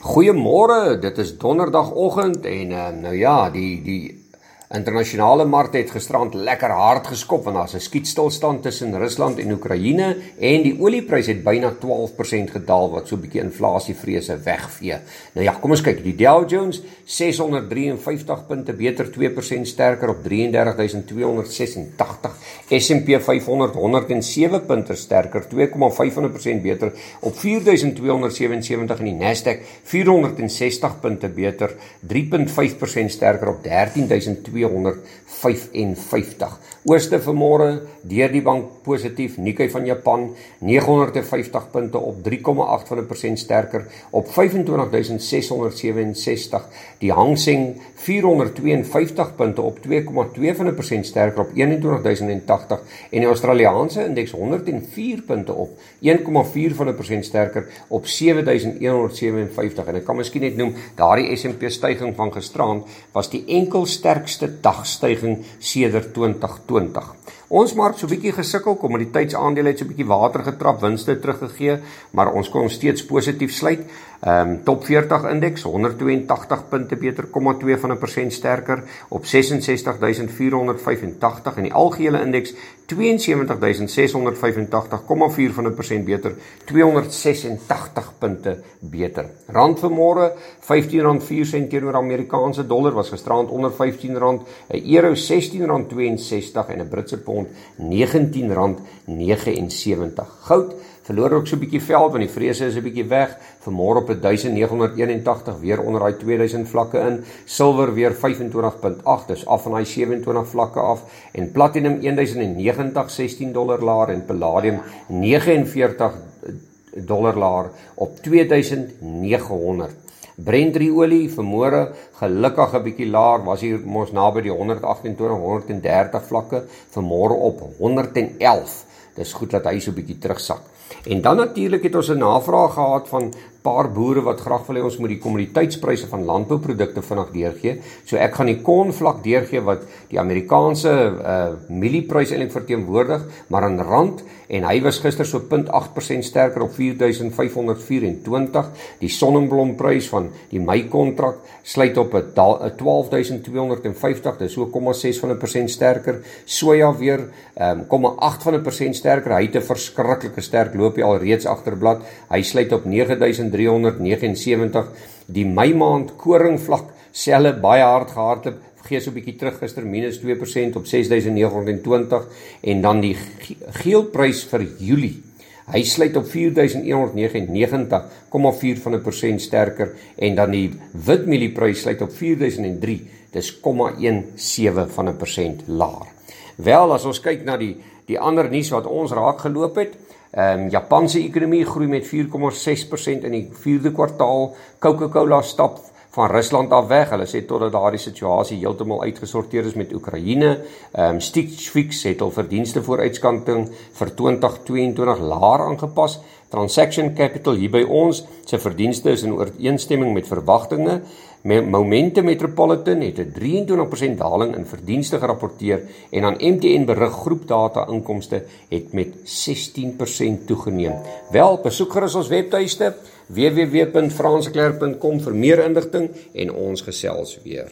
Goeiemôre, dit is donderdagoggend en uh, nou ja, die die internasionale mark het gisterand lekker hard geskop want daar's 'n skietstilstand tussen Rusland en Oekraïne en die oliepryse het byna 12% gedaal wat so 'n bietjie inflasievrese wegvee. Nou ja, kom ons kyk. Die Dow Jones 653 punte beter 2% sterker op 33286. S&P 500 107 punte sterker 2,5% beter op 4277 en die Nasdaq 460 punte beter 3.5% sterker op 13255. Ooste vanmôre deur die bank positief Nikkei van Japan 950 punte op 3,8% sterker op 25667. Die Hang Seng 452 punte op 2,2% sterker op 21080 en die Australiese indeks 104 punte op 1,4% sterker op 7157 en ek kan miskien net noem daardie S&P stygings van gisteraand was die enkel sterkste dagstygings sedert 2020. Ons mark so bietjie gesukkel, kommoditeitsaandele het so bietjie water getrap, winste teruggegee, maar ons kon steeds positief sluit. Ehm um, top 40 indeks 182 punte beter, 0,2 van 'n persent sterker op 66485 en die algehele indeks 72685, 0,4 van 'n persent beter, 286 punte beter. Rand vanmôre R15.04 teenoor Amerikaanse dollar was gisterand onder R15, 'n euro R16.62 en 'n Britse pond R19.79. Goud verloor ook so 'n bietjie veld want die vrese is 'n bietjie weg. Vanmôre op 1981 weer onder daai 2000 vlakke in. Silwer weer 25.8, dis af van daai 27 vlakke af en platinum 1090 16 dollar laer en palladium 49 dollar laer op 2900. Brent olie vermoere gelukkig 'n bietjie laer was hier mos naby die 128 130 vlakke vanmôre op 111 dis goed dat hy so 'n bietjie terugsak en dan natuurlik het ons 'n navraag gehad van paar boere wat graag wil hê ons moet die kommoditeitspryse van landbouprodukte vinnig deurgee. So ek gaan die konvlak deurgee wat die Amerikaanse uh mielieprys eintlik verteenwoordig, maar in rand en hy was gister so 0.8% sterker op 4524. Die sonneblomprys van die Mei kontrak sluit op 'n 12250, dis so 0,6 van 'n persent sterker. Soja weer um 0,8 van 'n persent sterker. Hy het 'n verskriklike sterk loopie al reeds agterblad. Hy sluit op 9000 1379 die Mei maand koringvlak selle baie hard gehardloop gee so 'n bietjie terug gister minus 2% op 6920 en dan die geelprys vir Julie. Hy sluit op 4199,4 van 'n persent sterker. En dan die witmielie-prys sluit op 4003 dis 0,17 van 'n persent laer wel as ons kyk na die die ander nuus wat ons raak geloop het Ehm um, Japanse ekonomie groei met 4,6% in die 4de kwartaal. Coca-Cola stap van Rusland af weg. Hulle sê totdat daardie situasie heeltemal uitgesorteer is met Oekraïne. Ehm um, Stitch Fix het al verdienste vooruitskanting vir 2022 laer aangepas. Transaction Capital hier by ons se verdienste is in ooreenstemming met verwagtinge. Momentum Metropolitan het 'n 23% daling in verdienste gerapporteer en aan MTN berig groepdata inkomste het met 16% toegeneem. Wel, besoek gerus ons webtuiste www.franseklerk.com vir meer inligting en ons gesels weer.